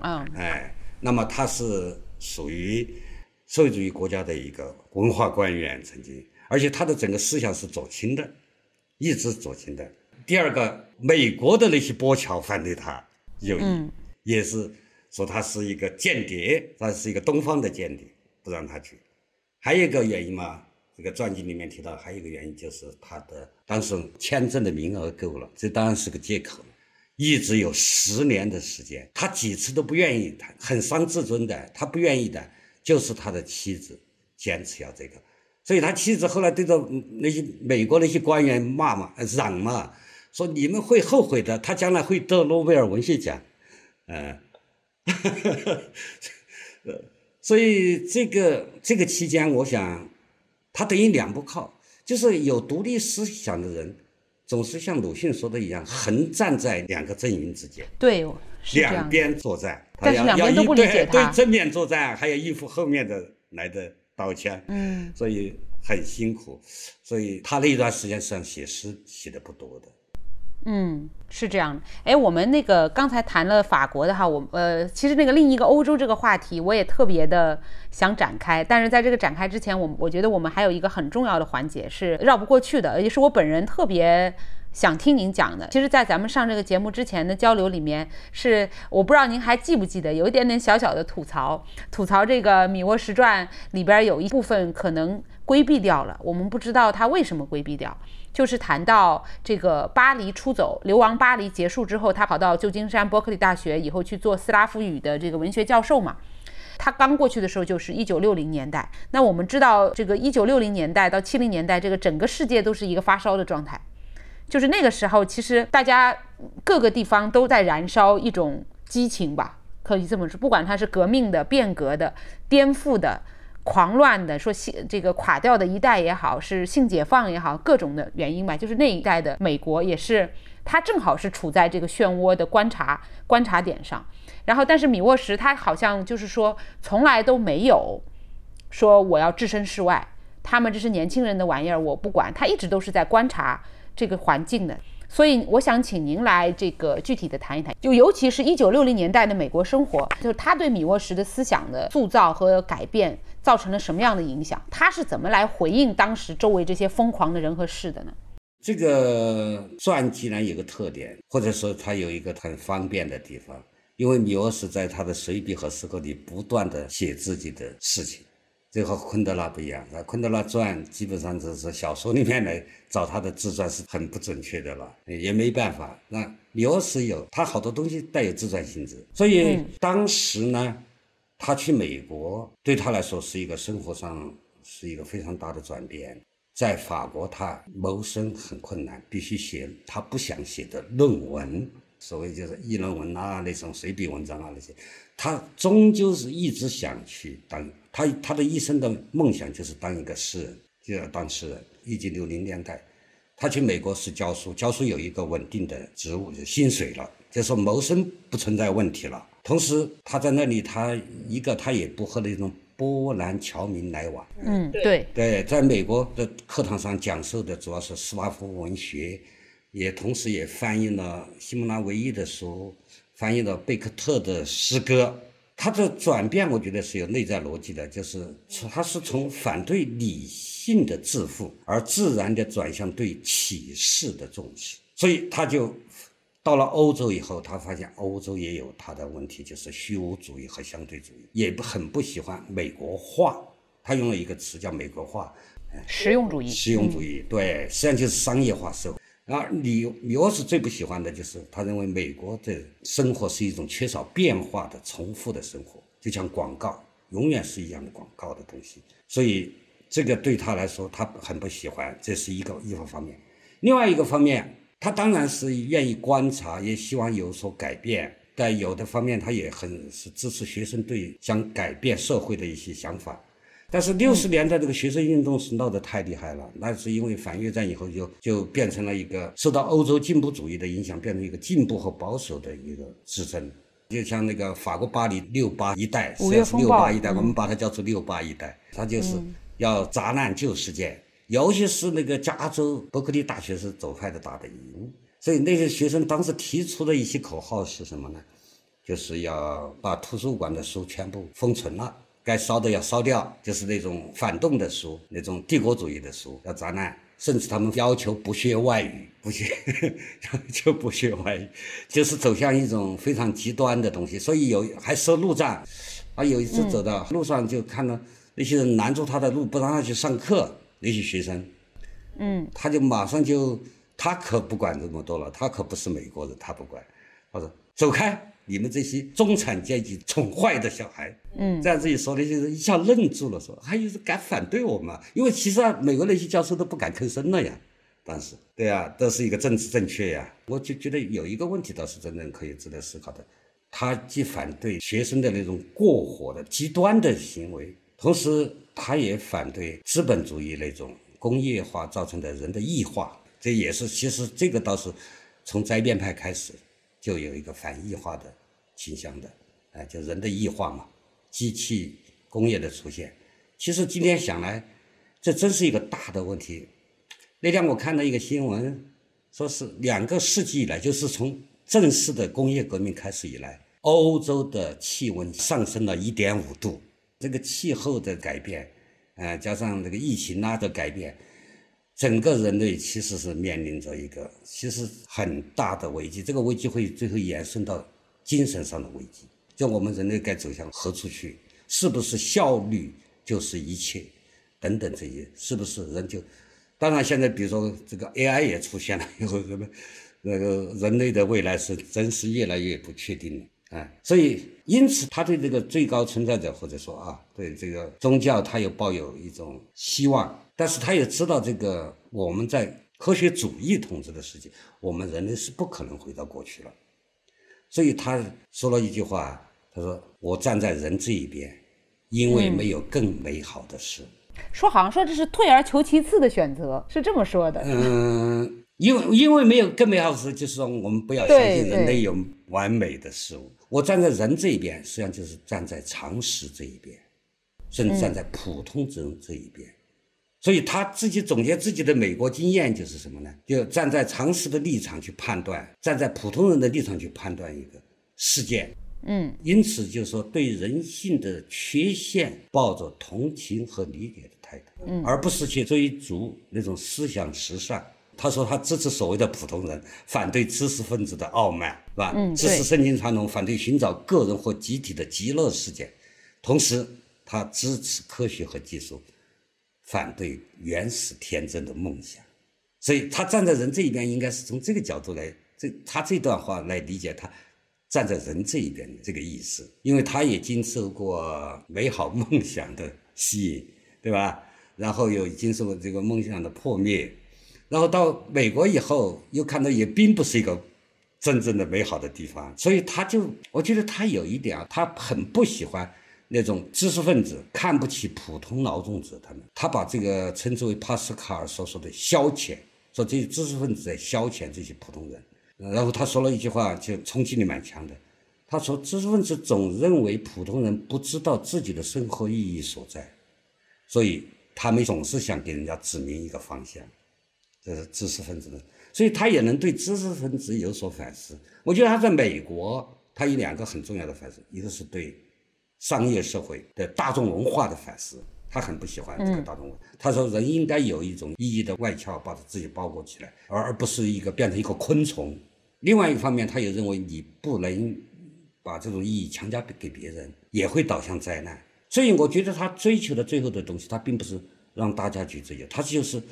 嗯，哎，那么他是属于。社会主义国家的一个文化官员，曾经，而且他的整个思想是左倾的，一直左倾的。第二个，美国的那些波侨反对他，有意，也是说他是一个间谍，他是一个东方的间谍，不让他去。还有一个原因嘛，这个传记里面提到，还有一个原因就是他的当时签证的名额够了，这当然是个借口。一直有十年的时间，他几次都不愿意谈，很伤自尊的，他不愿意的。就是他的妻子坚持要这个，所以他妻子后来对着那些美国那些官员骂嘛、嚷嘛，说你们会后悔的，他将来会得诺贝尔文学奖，嗯，呃，<laughs> 所以这个这个期间，我想他等于两不靠，就是有独立思想的人，总是像鲁迅说的一样，横站在两个阵营之间，对，两边作战。但是两边都不理解他，对正面作战，还要应付后面的来的刀枪，嗯，所以很辛苦，所以他那一段时间实际上写诗写的不多的，嗯，是这样的。哎，我们那个刚才谈了法国的哈，我呃，其实那个另一个欧洲这个话题，我也特别的想展开，但是在这个展开之前，我我觉得我们还有一个很重要的环节是绕不过去的，也是我本人特别。想听您讲的，其实，在咱们上这个节目之前的交流里面，是我不知道您还记不记得，有一点点小小的吐槽，吐槽这个《米沃什传》里边有一部分可能规避掉了，我们不知道他为什么规避掉，就是谈到这个巴黎出走、流亡巴黎结束之后，他跑到旧金山伯克利大学以后去做斯拉夫语的这个文学教授嘛，他刚过去的时候就是一九六零年代，那我们知道这个一九六零年代到七零年代，这个整个世界都是一个发烧的状态。就是那个时候，其实大家各个地方都在燃烧一种激情吧，可以这么说。不管它是革命的、变革的、颠覆的、狂乱的，说性这个垮掉的一代也好，是性解放也好，各种的原因吧。就是那一代的美国也是他正好是处在这个漩涡的观察观察点上。然后，但是米沃什他好像就是说，从来都没有说我要置身事外，他们这是年轻人的玩意儿，我不管。他一直都是在观察这个环境的。所以，我想请您来这个具体的谈一谈，就尤其是一九六零年代的美国生活，就是他对米沃什的思想的塑造和改变造成了什么样的影响？他是怎么来回应当时周围这些疯狂的人和事的呢？这个传记呢有个特点，或者说它有一个很方便的地方，因为米沃斯在他的随笔和诗歌里不断的写自己的事情。这和昆德拉不一样，那昆德拉传基本上就是小说里面来找他的自传是很不准确的了，也没办法。那米沃斯有他好多东西带有自传性质，所以当时呢，他去美国对他来说是一个生活上是一个非常大的转变。在法国，他谋生很困难，必须写他不想写的论文，所谓就是议论文啊，那种随笔文章啊那些。他终究是一直想去当他他的一生的梦想就是当一个诗人，就要当诗人。一九六零年代，他去美国是教书，教书有一个稳定的职务，就薪水了，就说谋生不存在问题了。同时他在那里，他一个他也不和那种波兰侨民来往。嗯，对对，在美国的课堂上讲授的主要是斯拉夫文学，也同时也翻译了西蒙拉维伊的书。翻译了贝克特的诗歌，他的转变我觉得是有内在逻辑的，就是他是从反对理性的自负，而自然的转向对启示的重视。所以他就到了欧洲以后，他发现欧洲也有他的问题，就是虚无主义和相对主义，也不很不喜欢美国化。他用了一个词叫美国化，实用主义。实用主义，对，实际上就是商业化社会。而米米沃什最不喜欢的就是，他认为美国的生活是一种缺少变化的、重复的生活，就像广告，永远是一样的广告的东西。所以这个对他来说，他很不喜欢。这是一个一个方面。另外一个方面，他当然是愿意观察，也希望有所改变。但有的方面，他也很是支持学生对想改变社会的一些想法。但是六十年代这个学生运动是闹得太厉害了，那是因为反越战以后就就变成了一个受到欧洲进步主义的影响，变成一个进步和保守的一个之争。就像那个法国巴黎六八一代，五月风六八一代，我们把它叫做六八一代，它就是要砸烂旧世界，尤其是那个加州伯克利大学是左派的打得赢，所以那些学生当时提出的一些口号是什么呢？就是要把图书馆的书全部封存了。该烧的要烧掉，就是那种反动的书，那种帝国主义的书要砸烂，甚至他们要求不学外语，不学 <laughs> 就不学外语，就是走向一种非常极端的东西。所以有还设路障，啊，有一次走到路上就看到那些人拦住他的路，不让他去上课，那些学生，嗯，他就马上就他可不管这么多了，他可不是美国人，他不管，他说走开。你们这些中产阶级宠坏的小孩，嗯，这样子一说，那些人一下愣住了，说还有人敢反对我吗？因为其实啊，美国那些教授都不敢吭声了呀。当时，对呀，都是一个政治正确呀。我就觉得有一个问题倒是真正可以值得思考的，他既反对学生的那种过火的极端的行为，同时他也反对资本主义那种工业化造成的人的异化。这也是其实这个倒是从灾变派开始。就有一个反异化的倾向的，哎，就人的异化嘛，机器工业的出现，其实今天想来，这真是一个大的问题。那天我看到一个新闻，说是两个世纪以来，就是从正式的工业革命开始以来，欧洲的气温上升了一点五度，这个气候的改变，呃，加上这个疫情啊的改变。整个人类其实是面临着一个其实很大的危机，这个危机会最后延伸到精神上的危机。就我们人类该走向何处去？是不是效率就是一切？等等这些，是不是人就？当然，现在比如说这个 AI 也出现了以后，什么那个人类的未来是真是越来越不确定了。哎，所以因此他对这个最高存在者或者说啊，对这个宗教，他又抱有一种希望。但是他也知道，这个我们在科学主义统治的世界，我们人类是不可能回到过去了。所以他说了一句话，他说：“我站在人这一边，因为没有更美好的事。”说好像说这是退而求其次的选择，是这么说的。嗯，因为因为没有更美好的事，就是说我们不要相信人类有完美的事物。我站在人这一边，实际上就是站在常识这一边，甚至站在普通人这一边。所以他自己总结自己的美国经验就是什么呢？就站在常识的立场去判断，站在普通人的立场去判断一个事件。嗯，因此就是说对人性的缺陷抱着同情和理解的态度，嗯，而不是去追逐那种思想时尚。他说他支持所谓的普通人，反对知识分子的傲慢，是吧？嗯，支持圣经传统，反对寻找个人或集体的极乐世界。同时，他支持科学和技术。反对原始天真的梦想，所以他站在人这一边，应该是从这个角度来，这他这段话来理解他站在人这一边的这个意思，因为他也经受过美好梦想的吸引，对吧？然后又经受过这个梦想的破灭，然后到美国以后，又看到也并不是一个真正的美好的地方，所以他就，我觉得他有一点啊，他很不喜欢。那种知识分子看不起普通劳动者，他们他把这个称之为帕斯卡尔所说的消遣，说这些知识分子在消遣这些普通人。然后他说了一句话，就冲击力蛮强的。他说，知识分子总认为普通人不知道自己的生活意义所在，所以他们总是想给人家指明一个方向。这是知识分子的，所以他也能对知识分子有所反思。我觉得他在美国，他有两个很重要的反思，一个是对。商业社会的大众文化的反思，他很不喜欢这个大众文化。他说，人应该有一种意义的外壳，把自己包裹起来，而而不是一个变成一个昆虫。另外一方面，他也认为你不能把这种意义强加给别人，也会导向灾难。所以，我觉得他追求的最后的东西，他并不是让大家去追求，他就是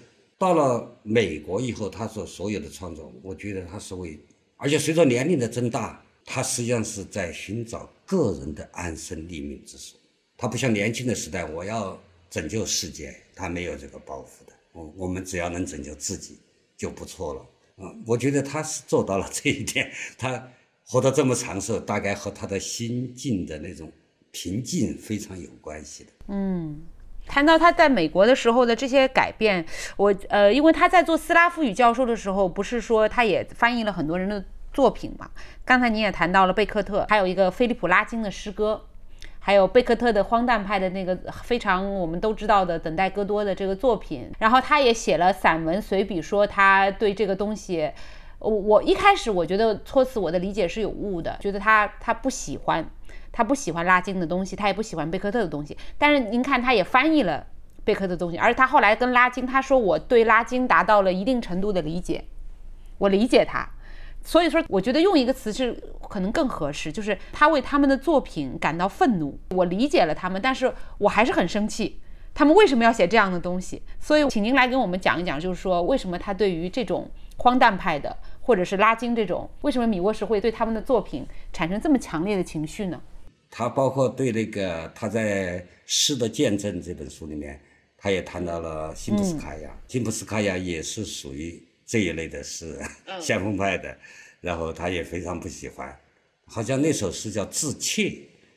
到了美国以后，他所所有的创作，我觉得他是为，而且随着年龄的增大。他实际上是在寻找个人的安身立命之所，他不像年轻的时代，我要拯救世界，他没有这个抱负的。我我们只要能拯救自己就不错了。嗯，我觉得他是做到了这一点。他活到这么长寿，大概和他的心境的那种平静非常有关系的。嗯，谈到他在美国的时候的这些改变，我呃，因为他在做斯拉夫语教授的时候，不是说他也翻译了很多人的。作品嘛，刚才你也谈到了贝克特，还有一个菲利普拉金的诗歌，还有贝克特的荒诞派的那个非常我们都知道的《等待戈多》的这个作品。然后他也写了散文随笔，说他对这个东西，我我一开始我觉得措辞我的理解是有误的，觉得他他不喜欢，他不喜欢拉金的东西，他也不喜欢贝克特的东西。但是您看，他也翻译了贝克特的东西，而且他后来跟拉金，他说我对拉金达到了一定程度的理解，我理解他。所以说，我觉得用一个词是可能更合适，就是他为他们的作品感到愤怒。我理解了他们，但是我还是很生气，他们为什么要写这样的东西？所以，请您来跟我们讲一讲，就是说为什么他对于这种荒诞派的，或者是拉金这种，为什么米沃什会对他们的作品产生这么强烈的情绪呢？他包括对那个他在《诗的见证》这本书里面，他也谈到了辛普斯卡娅，辛普斯卡娅也是属于。这一类的诗，<laughs> 先锋派的，然后他也非常不喜欢，好像那首诗叫《自窃》，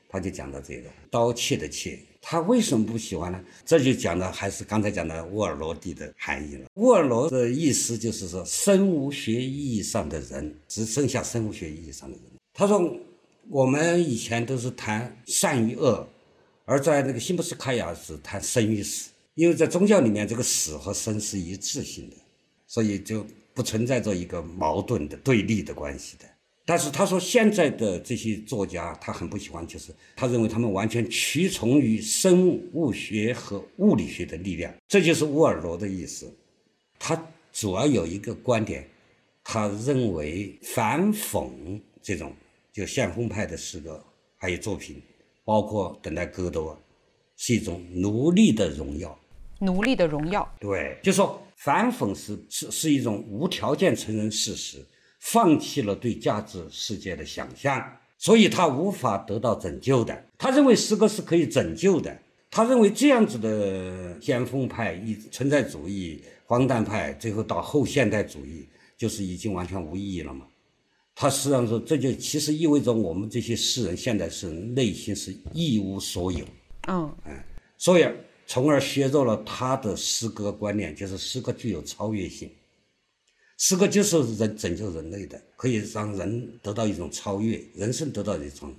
他就讲到这个刀切的切，他为什么不喜欢呢？这就讲的还是刚才讲的沃尔罗蒂的含义了。沃尔罗的意思就是说，生物学意义上的人只剩下生物学意义上的人。他说，我们以前都是谈善与恶，而在那个辛普斯卡雅是谈生与死，因为在宗教里面，这个死和生是一致性的。所以就不存在着一个矛盾的对立的关系的。但是他说现在的这些作家他很不喜欢，就是他认为他们完全屈从于生物学和物理学的力量，这就是沃尔罗的意思。他主要有一个观点，他认为反讽这种就先锋派的诗歌还有作品，包括等待戈多，是一种奴隶的荣耀。奴隶的荣耀。对，就说。反讽是是是一种无条件承认事实，放弃了对价值世界的想象，所以他无法得到拯救的。他认为诗歌是可以拯救的，他认为这样子的先锋派、一存在主义、荒诞派，最后到后现代主义，就是已经完全无意义了嘛？他实际上说，这就其实意味着我们这些诗人现在是内心是一无所有。嗯，哎，所以。从而削弱了他的诗歌观念，就是诗歌具有超越性。诗歌就是人拯救人类的，可以让人得到一种超越，人生得到一种。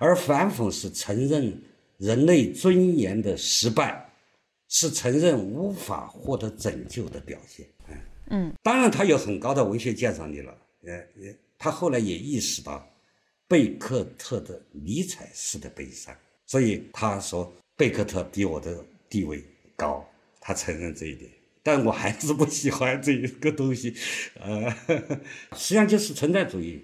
而反讽是承认人类尊严的失败，是承认无法获得拯救的表现。嗯，嗯当然他有很高的文学鉴赏力了。呃，也他后来也意识到贝克特的尼采式的悲伤，所以他说贝克特比我的地位高，他承认这一点。但我还是不喜欢这一个东西，呃，<laughs> 实际上就是存在主义。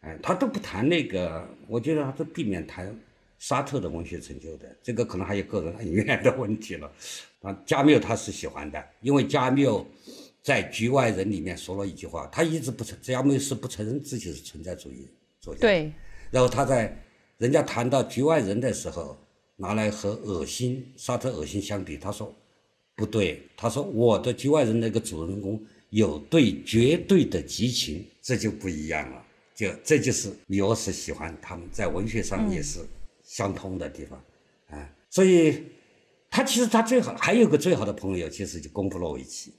哎，他都不谈那个，我觉得他都避免谈沙特的文学成就的，这个可能还有个人恩怨的问题了。啊，加缪他是喜欢的，因为加缪在《局外人》里面说了一句话，他一直不承，加缪是不承认自己是存在主义作家。对。然后他在人家谈到《局外人》的时候，拿来和《恶心》沙特《恶心》相比，他说不对，他说我的《局外人》那个主人公有对绝对的激情，这就不一样了。就这就是米沃斯喜欢他们在文学上也是相通的地方，啊，所以他其实他最好还有个最好的朋友，其实就贡布洛维奇，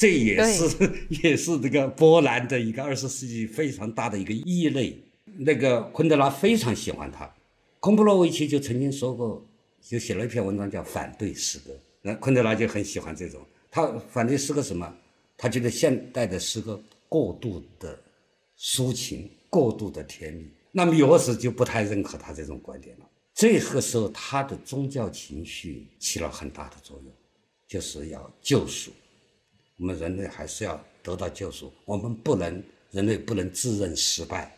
这也是 <laughs> 也是这个波兰的一个二十世纪非常大的一个异类。那个昆德拉非常喜欢他，贡布洛维奇就曾经说过，就写了一篇文章叫《反对诗歌》，那昆德拉就很喜欢这种。他反对诗歌什么？他觉得现代的诗歌过度的。抒情过度的甜蜜，那米沃斯就不太认可他这种观点了。这个时候，他的宗教情绪起了很大的作用，就是要救赎。我们人类还是要得到救赎，我们不能，人类不能自认失败。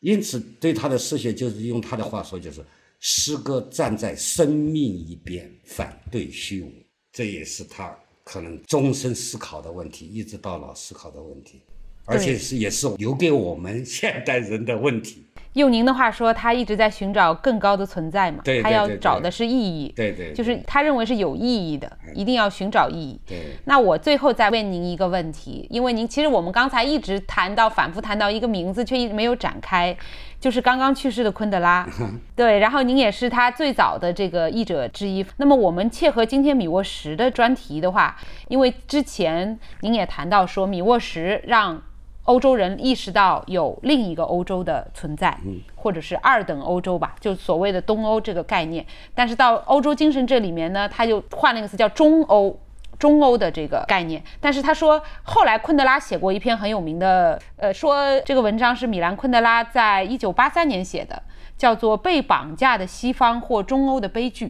因此，对他的诗学，就是用他的话说，就是诗歌站在生命一边，反对虚无。这也是他可能终身思考的问题，一直到老思考的问题。而且是也是留给我们现代人的问题。用您的话说，他一直在寻找更高的存在嘛？对，他要找的是意义。对对，就是他认为是有意义的，一定要寻找意义。对。那我最后再问您一个问题，因为您其实我们刚才一直谈到，反复谈到一个名字，却一直没有展开，就是刚刚去世的昆德拉。<laughs> 对。然后您也是他最早的这个译者之一。那么我们切合今天米沃什的专题的话，因为之前您也谈到说，米沃什让。欧洲人意识到有另一个欧洲的存在，或者是二等欧洲吧，就所谓的东欧这个概念。但是到欧洲精神这里面呢，他就换了一个词叫中欧，中欧的这个概念。但是他说，后来昆德拉写过一篇很有名的，呃，说这个文章是米兰昆德拉在一九八三年写的，叫做《被绑架的西方或中欧的悲剧》。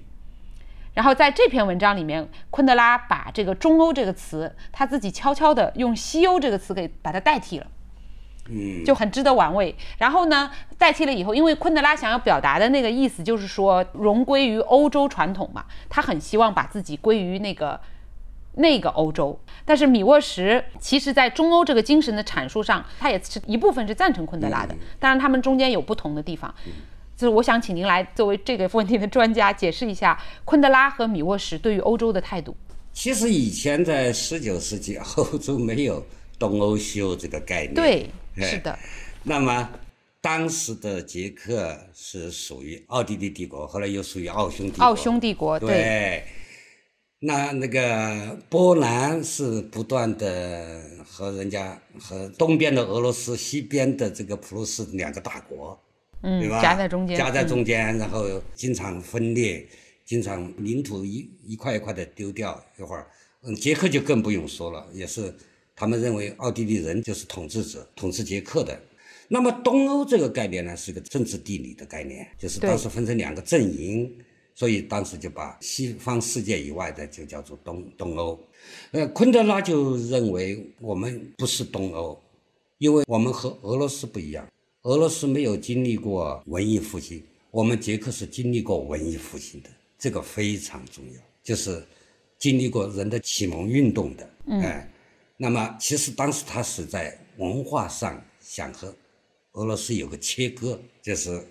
然后在这篇文章里面，昆德拉把这个“中欧”这个词，他自己悄悄地用“西欧”这个词给把它代替了，嗯，就很值得玩味。然后呢，代替了以后，因为昆德拉想要表达的那个意思就是说荣归于欧洲传统嘛，他很希望把自己归于那个那个欧洲。但是米沃什其实在中欧这个精神的阐述上，他也是一部分是赞成昆德拉的，当然他们中间有不同的地方。就是我想请您来作为这个问题的专家，解释一下昆德拉和米沃什对于欧洲的态度。其实以前在十九世纪，欧洲没有东欧西欧这个概念。对，是的。那么当时的捷克是属于奥地利帝国，后来又属于奥匈帝国。奥匈帝国，对。那那个波兰是不断的和人家和东边的俄罗斯、西边的这个普鲁士两个大国。嗯，对吧？夹在中间，夹在中间，然后经常分裂，经常领土一一块一块的丢掉。一会儿，嗯，捷克就更不用说了，也是他们认为奥地利人就是统治者，统治捷克的。那么东欧这个概念呢，是个政治地理的概念，就是当时分成两个阵营，所以当时就把西方世界以外的就叫做东东欧。呃，昆德拉就认为我们不是东欧，因为我们和俄罗斯不一样。俄罗斯没有经历过文艺复兴，我们捷克是经历过文艺复兴的，这个非常重要，就是经历过人的启蒙运动的。哎，那么其实当时他是在文化上想和俄罗斯有个切割，就是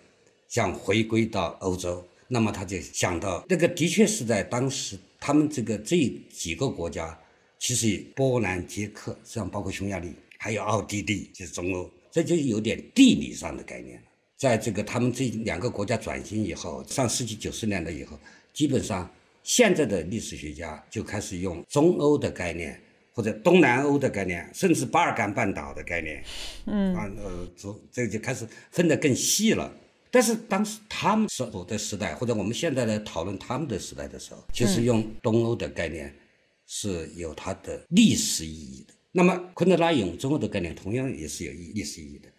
想回归到欧洲。那么他就想到，那个的确是在当时他们这个这几个国家，其实波兰、捷克，实际上包括匈牙利，还有奥地利，就是中欧。这就有点地理上的概念了。在这个他们这两个国家转型以后，上世纪九十年代以后，基本上现在的历史学家就开始用中欧的概念，或或者东南欧的概念，甚至巴尔干半岛的概念，嗯啊呃，这这就开始分得更细了。但是当时他们所处的时代，或者我们现在来讨论他们的时代的时候，其实用东欧的概念是有它的历史意义的。那么昆德拉用中欧的概念，同样也是有意历史意义的。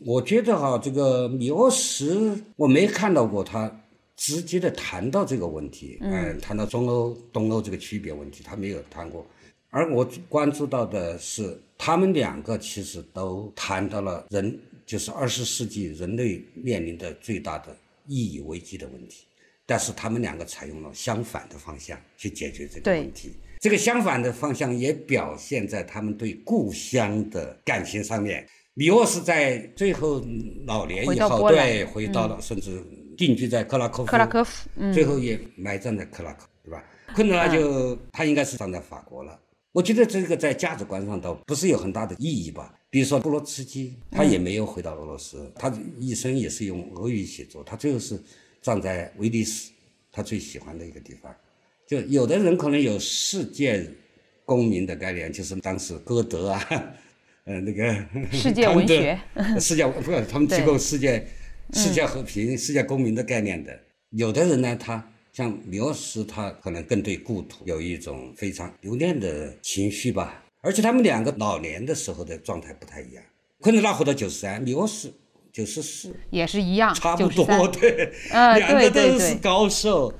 我觉得哈，这个米沃什我没看到过他直接的谈到这个问题，嗯，谈到中欧、东欧这个区别问题，他没有谈过。而我关注到的是，他们两个其实都谈到了人，就是二十世纪人类面临的最大的意义危机的问题，但是他们两个采用了相反的方向去解决这个问题。这个相反的方向也表现在他们对故乡的感情上面。米沃斯在最后老年以后，对，回到了甚至定居在克拉科夫，克拉科夫，最后也埋葬在克拉科夫，对吧？昆德拉就他应该是葬在法国了。我觉得这个在价值观上倒不是有很大的意义吧。比如说布罗茨基，他也没有回到俄罗斯，他一生也是用俄语写作，他最后是葬在威尼斯，他最喜欢的一个地方。就有的人可能有世界公民的概念，就是当时歌德啊，<laughs> 呃，那个 <laughs> 世界文学，<laughs> 世界不是他们提供世界世界和平、世界公民的概念的。有的人呢，他像米沃什，他可能更对故土有一种非常留恋的情绪吧。而且他们两个老年的时候的状态不太一样。昆德拉活到九十三，米沃什九十四，也是一样，差不多，对，两个都是高寿，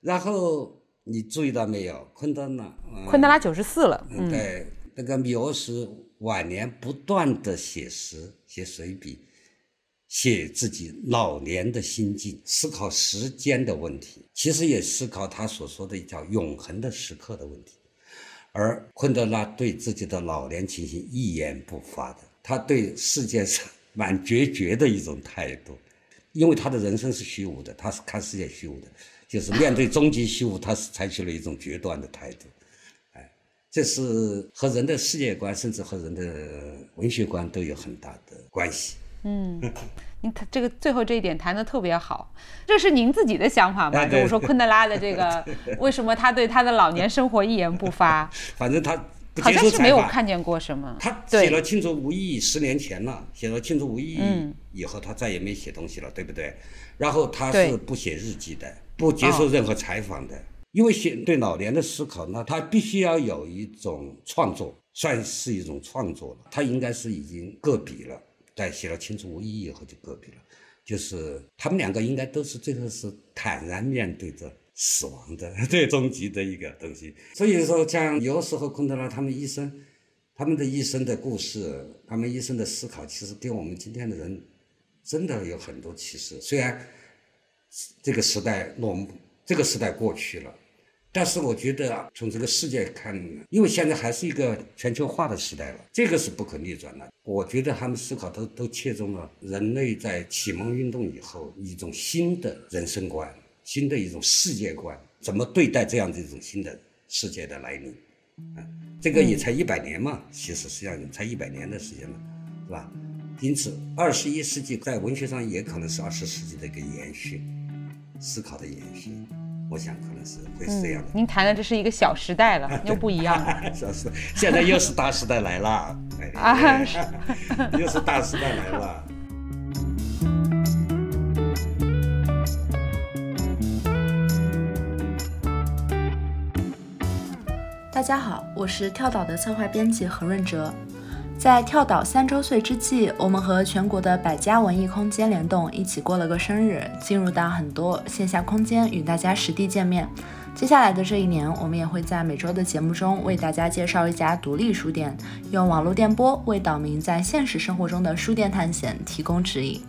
然后。你注意到没有？昆德拉，昆德拉九十四了。嗯，对，那个米欧什晚年不断的写诗、写随笔，写自己老年的心境，思考时间的问题，其实也思考他所说的一条永恒的时刻的问题。而昆德拉对自己的老年情形一言不发的，他对世界上蛮决绝的一种态度，因为他的人生是虚无的，他是看世界虚无的。就是面对终极虚无，他是采取了一种决断的态度，哎，这是和人的世界观，甚至和人的文学观都有很大的关系。嗯，您谈这个最后这一点谈的特别好，这是您自己的想法吗？就是说 <laughs> 昆德拉的这个，为什么他对他的老年生活一言不发？<laughs> 反正他好像是没有看见过什么。他写了《庆祝无意义》十年前了，写了《庆祝无意义》以后，他再也没写东西了，对不对？然后他是不写日记的。不接受任何采访的，因为写对老年的思考，那他必须要有一种创作，算是一种创作了。他应该是已经搁笔了，在写了《青春无意义》以后就搁笔了。就是他们两个应该都是最后是坦然面对着死亡的 <laughs> 最终极的一个东西。所以说，像有时候昆德拉他们一生，他们的一生的故事，他们一生的思考，其实给我们今天的人真的有很多启示。虽然。这个时代落幕，这个时代过去了，但是我觉得从这个世界看，因为现在还是一个全球化的时代了，这个是不可逆转的。我觉得他们思考都都切中了人类在启蒙运动以后一种新的人生观，新的一种世界观，怎么对待这样的一种新的世界的来临？啊，这个也才一百年嘛，其实实际上才一百年的时间了，是吧？因此，二十一世纪在文学上也可能是二十世纪的一个延续。思考的延续，我想可能是会是这样的。您谈的这是一个小时代了，<laughs> 又不一样了。<laughs> 小时，现在又是大时代来了。<laughs> 啊，又是大时代来了。大家好，我是跳岛的策划编辑何润哲。在跳岛三周岁之际，我们和全国的百家文艺空间联动，一起过了个生日，进入到很多线下空间与大家实地见面。接下来的这一年，我们也会在每周的节目中为大家介绍一家独立书店，用网络电波为岛民在现实生活中的书店探险提供指引。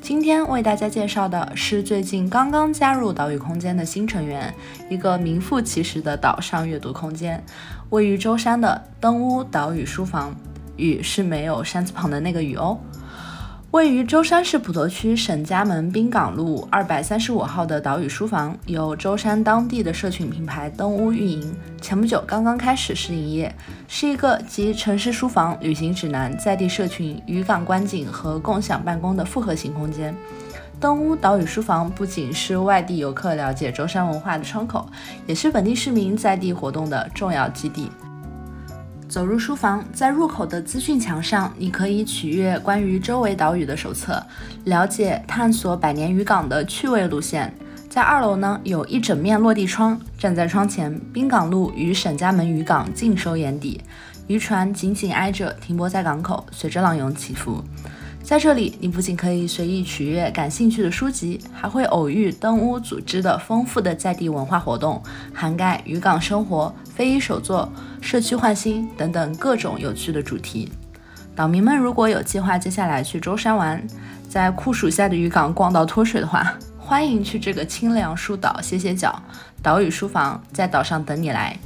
今天为大家介绍的是最近刚刚加入岛屿空间的新成员，一个名副其实的岛上阅读空间，位于舟山的登屋岛屿书房。雨是没有山字旁的那个雨哦。位于舟山市普陀区沈家门滨港路二百三十五号的岛屿书房，由舟山当地的社群品牌登屋运营。前不久刚刚开始试营业，是一个集城市书房、旅行指南、在地社群、渔港观景和共享办公的复合型空间。登屋岛屿书房不仅是外地游客了解舟山文化的窗口，也是本地市民在地活动的重要基地。走入书房，在入口的资讯墙上，你可以取阅关于周围岛屿的手册，了解探索百年渔港的趣味路线。在二楼呢，有一整面落地窗，站在窗前，滨港路与沈家门渔港尽收眼底，渔船紧紧挨着停泊在港口，随着浪涌起伏。在这里，你不仅可以随意取阅感兴趣的书籍，还会偶遇登屋组织的丰富的在地文化活动，涵盖渔港生活、非遗手作、社区焕新等等各种有趣的主题。岛民们如果有计划接下来去舟山玩，在酷暑下的渔港逛到脱水的话，欢迎去这个清凉书岛歇歇脚。岛屿书房在岛上等你来。